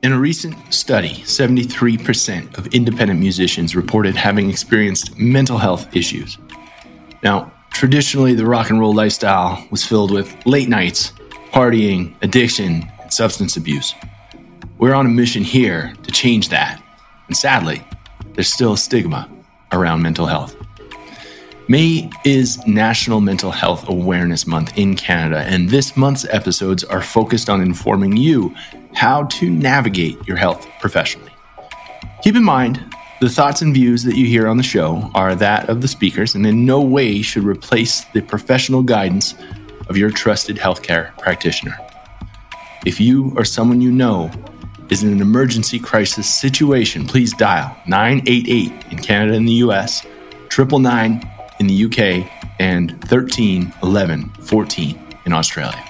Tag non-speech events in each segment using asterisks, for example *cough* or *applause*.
In a recent study, 73% of independent musicians reported having experienced mental health issues. Now, traditionally, the rock and roll lifestyle was filled with late nights, partying, addiction, and substance abuse. We're on a mission here to change that. And sadly, there's still a stigma around mental health. May is National Mental Health Awareness Month in Canada, and this month's episodes are focused on informing you how to navigate your health professionally. Keep in mind, the thoughts and views that you hear on the show are that of the speakers and in no way should replace the professional guidance of your trusted healthcare practitioner. If you or someone you know is in an emergency crisis situation, please dial 988 in Canada and the US, 999 in the UK, and 13 11 14 in Australia.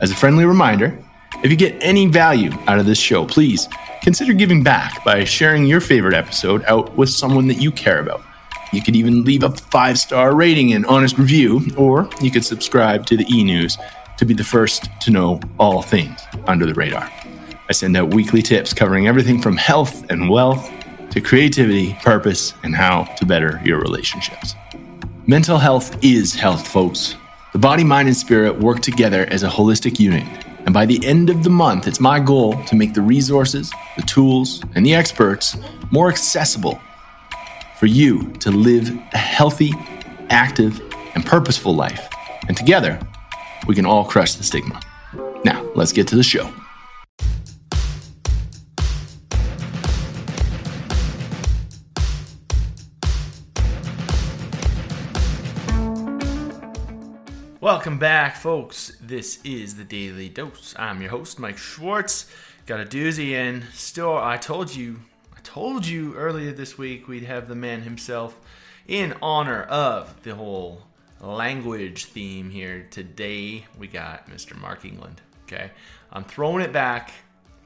As a friendly reminder, if you get any value out of this show, please consider giving back by sharing your favorite episode out with someone that you care about. You could even leave a five star rating and honest review, or you could subscribe to the e news to be the first to know all things under the radar. I send out weekly tips covering everything from health and wealth to creativity, purpose, and how to better your relationships. Mental health is health, folks. The body, mind, and spirit work together as a holistic unit and by the end of the month, it's my goal to make the resources, the tools, and the experts more accessible for you to live a healthy, active, and purposeful life. And together, we can all crush the stigma. Now, let's get to the show. Welcome back, folks. This is the Daily Dose. I'm your host, Mike Schwartz. Got a doozy in. Still, I told you, I told you earlier this week we'd have the man himself in honor of the whole language theme here. Today, we got Mr. Mark England. Okay, I'm throwing it back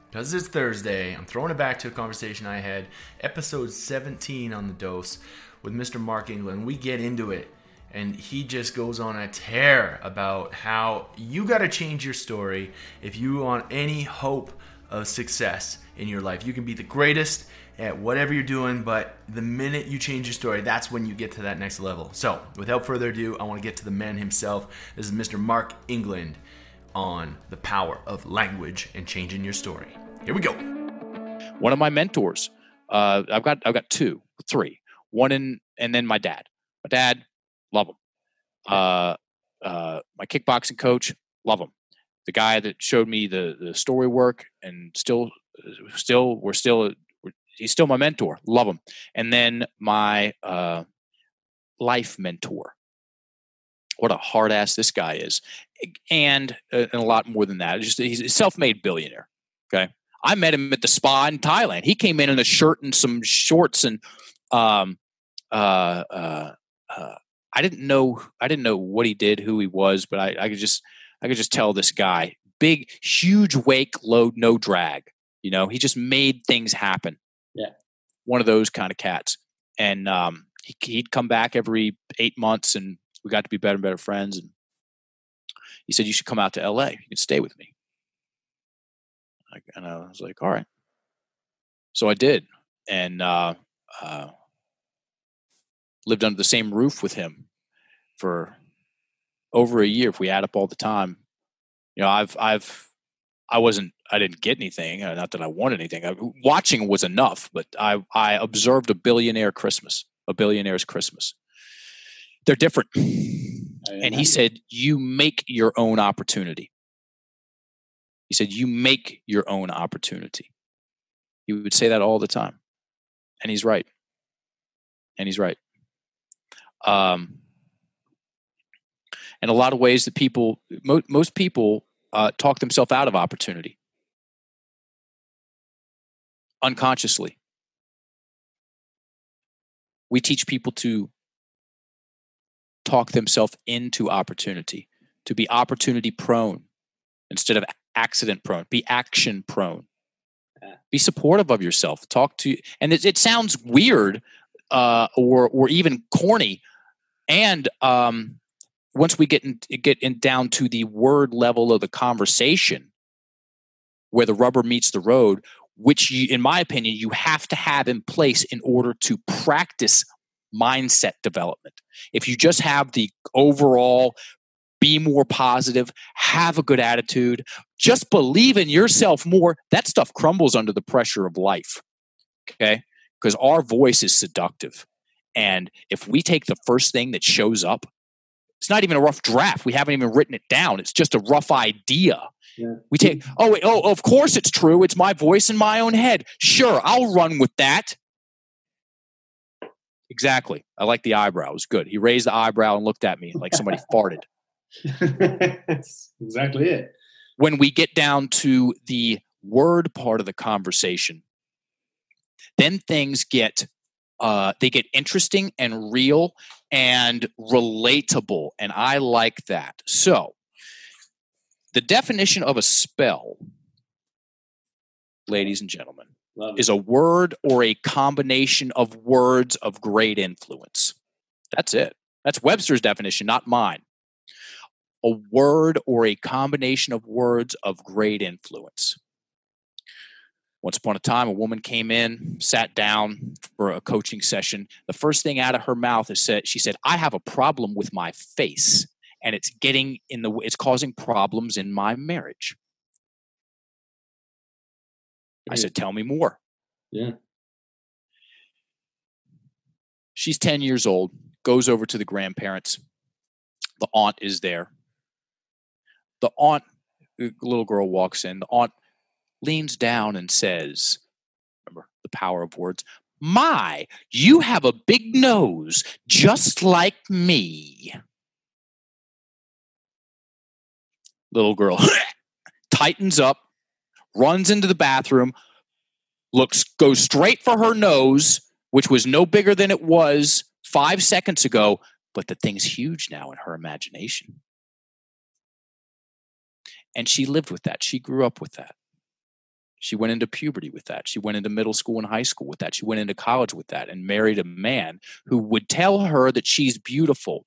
because it's Thursday. I'm throwing it back to a conversation I had, episode 17 on the Dose with Mr. Mark England. We get into it and he just goes on a tear about how you got to change your story if you want any hope of success in your life. You can be the greatest at whatever you're doing, but the minute you change your story, that's when you get to that next level. So, without further ado, I want to get to the man himself. This is Mr. Mark England on the power of language and changing your story. Here we go. One of my mentors, uh, I've got I've got two, three. One in, and then my dad. My dad, love him. Uh, uh, my kickboxing coach, love him. The guy that showed me the the story work and still still we're still he's still my mentor, love him. And then my uh, life mentor. What a hard ass this guy is, and uh, and a lot more than that. Just he's a self-made billionaire. Okay, I met him at the spa in Thailand. He came in in a shirt and some shorts and um uh uh, uh I didn't know I didn't know what he did, who he was, but I, I could just I could just tell this guy big, huge wake load, no drag. You know, he just made things happen. Yeah, one of those kind of cats. And um, he, he'd come back every eight months, and we got to be better and better friends. And he said, "You should come out to L.A. You can stay with me." and I was like, "All right." So I did, and uh, uh, lived under the same roof with him for over a year if we add up all the time. You know i've i've i wasn't i didn't get anything uh, not that i wanted anything. I, watching was enough but i i observed a billionaire christmas a billionaire's christmas. They're different. And he said you make your own opportunity. He said you make your own opportunity. He would say that all the time. And he's right. And he's right um, and a lot of ways that people, mo- most people, uh, talk themselves out of opportunity unconsciously. We teach people to talk themselves into opportunity, to be opportunity prone instead of accident prone, be action prone. Be supportive of yourself. Talk to, and it, it sounds weird uh, or or even corny and um, once we get in, get in down to the word level of the conversation, where the rubber meets the road, which, you, in my opinion, you have to have in place in order to practice mindset development. If you just have the overall be more positive, have a good attitude, just believe in yourself more, that stuff crumbles under the pressure of life. Okay? Because our voice is seductive. And if we take the first thing that shows up, it's not even a rough draft. We haven't even written it down. It's just a rough idea. Yeah. We take, oh, wait, oh, of course it's true. It's my voice in my own head. Sure, I'll run with that. Exactly. I like the eyebrow. It was good. He raised the eyebrow and looked at me like somebody *laughs* farted. That's exactly it. When we get down to the word part of the conversation, then things get uh, they get interesting and real and relatable, and I like that. So, the definition of a spell, ladies and gentlemen, is a word or a combination of words of great influence. That's it. That's Webster's definition, not mine. A word or a combination of words of great influence. Once upon a time, a woman came in, sat down for a coaching session. The first thing out of her mouth is said, she said, I have a problem with my face, and it's getting in the it's causing problems in my marriage. I said, Tell me more. Yeah. She's 10 years old, goes over to the grandparents. The aunt is there. The aunt, the little girl walks in. The aunt leans down and says, Remember the power of words. My, you have a big nose just like me. Little girl *laughs* tightens up, runs into the bathroom, looks goes straight for her nose, which was no bigger than it was five seconds ago, but the thing's huge now in her imagination. And she lived with that. She grew up with that. She went into puberty with that. She went into middle school and high school with that. She went into college with that and married a man who would tell her that she's beautiful.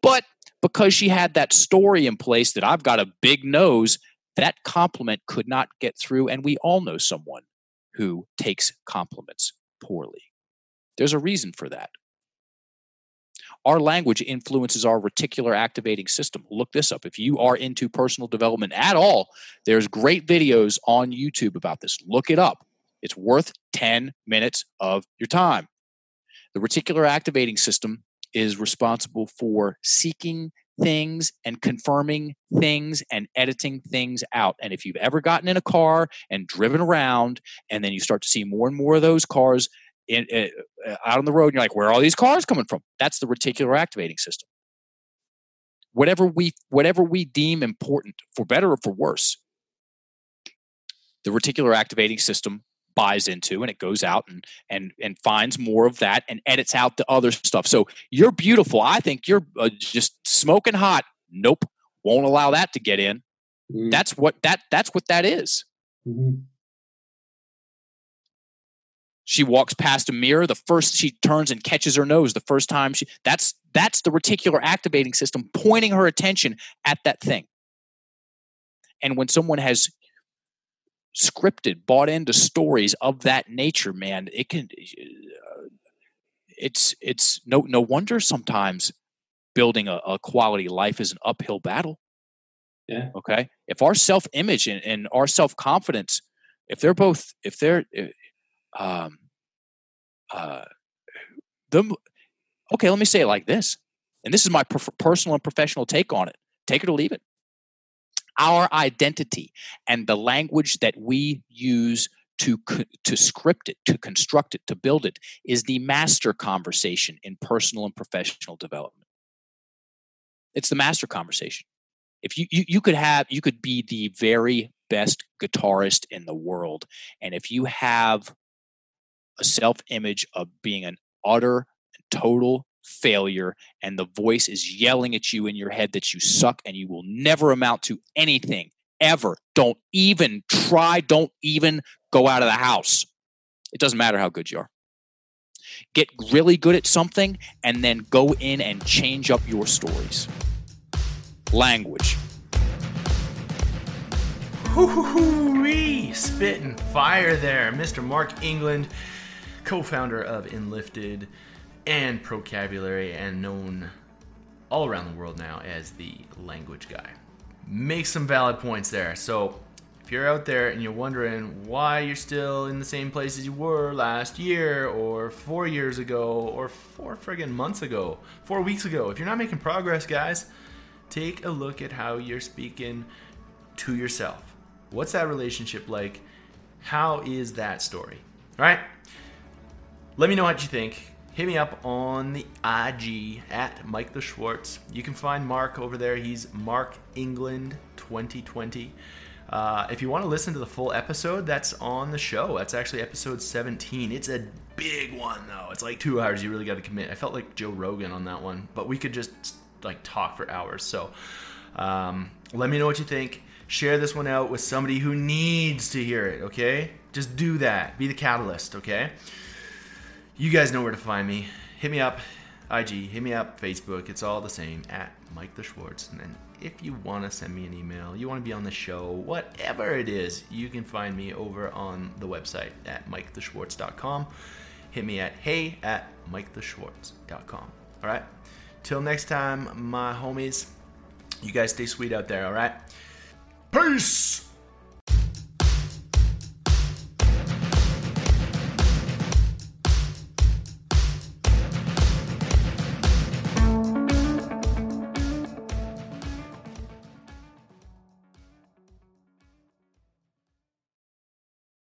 But because she had that story in place that I've got a big nose, that compliment could not get through. And we all know someone who takes compliments poorly. There's a reason for that. Our language influences our reticular activating system. Look this up. If you are into personal development at all, there's great videos on YouTube about this. Look it up. It's worth 10 minutes of your time. The reticular activating system is responsible for seeking things and confirming things and editing things out. And if you've ever gotten in a car and driven around, and then you start to see more and more of those cars in, uh, out on the road, you're like, where are all these cars coming from? That's the reticular activating system. Whatever we whatever we deem important, for better or for worse, the reticular activating system buys into and it goes out and and and finds more of that and edits out the other stuff so you're beautiful i think you're uh, just smoking hot nope won't allow that to get in mm-hmm. that's what that that's what that is. Mm-hmm. She walks past a mirror the first she turns and catches her nose the first time she that's that's the reticular activating system pointing her attention at that thing and when someone has scripted, bought into stories of that nature, man, it can. Uh, it's it's no no wonder sometimes building a, a, quality life is an uphill battle. Yeah. Okay. If our self image and, and, our self confidence, if they're both, if they're, um, uh, the Okay, let me say it like this, and this is my per- personal and professional take on it. Take it or leave it our identity and the language that we use to to script it, to construct it, to build it is the master conversation in personal and professional development. It's the master conversation. If you, you you could have you could be the very best guitarist in the world and if you have a self image of being an utter and total failure and the voice is yelling at you in your head that you suck and you will never amount to anything ever. Don't even try. Don't even go out of the house. It doesn't matter how good you are. Get really good at something and then go in and change up your stories. Language. Hoo-hoo-hoo-wee! Spitting fire there. Mr. Mark England, co founder of Enlifted and Procabulary, and known all around the world now as the language guy. Make some valid points there. So, if you're out there and you're wondering why you're still in the same place as you were last year or four years ago or four friggin' months ago, four weeks ago, if you're not making progress, guys, take a look at how you're speaking to yourself. What's that relationship like? How is that story? All right? Let me know what you think. Hit me up on the IG at Mike the Schwartz. You can find Mark over there. He's Mark England 2020. Uh, if you want to listen to the full episode, that's on the show. That's actually episode 17. It's a big one, though. It's like two hours. You really got to commit. I felt like Joe Rogan on that one, but we could just like talk for hours. So um, let me know what you think. Share this one out with somebody who needs to hear it, okay? Just do that. Be the catalyst, okay? You guys know where to find me. Hit me up, IG, hit me up, Facebook. It's all the same at Mike the Schwartz. And then if you want to send me an email, you want to be on the show, whatever it is, you can find me over on the website at MikeTheSchwartz.com. Hit me at hey at MikeTheSchwartz.com. All right. Till next time, my homies, you guys stay sweet out there. All right. Peace.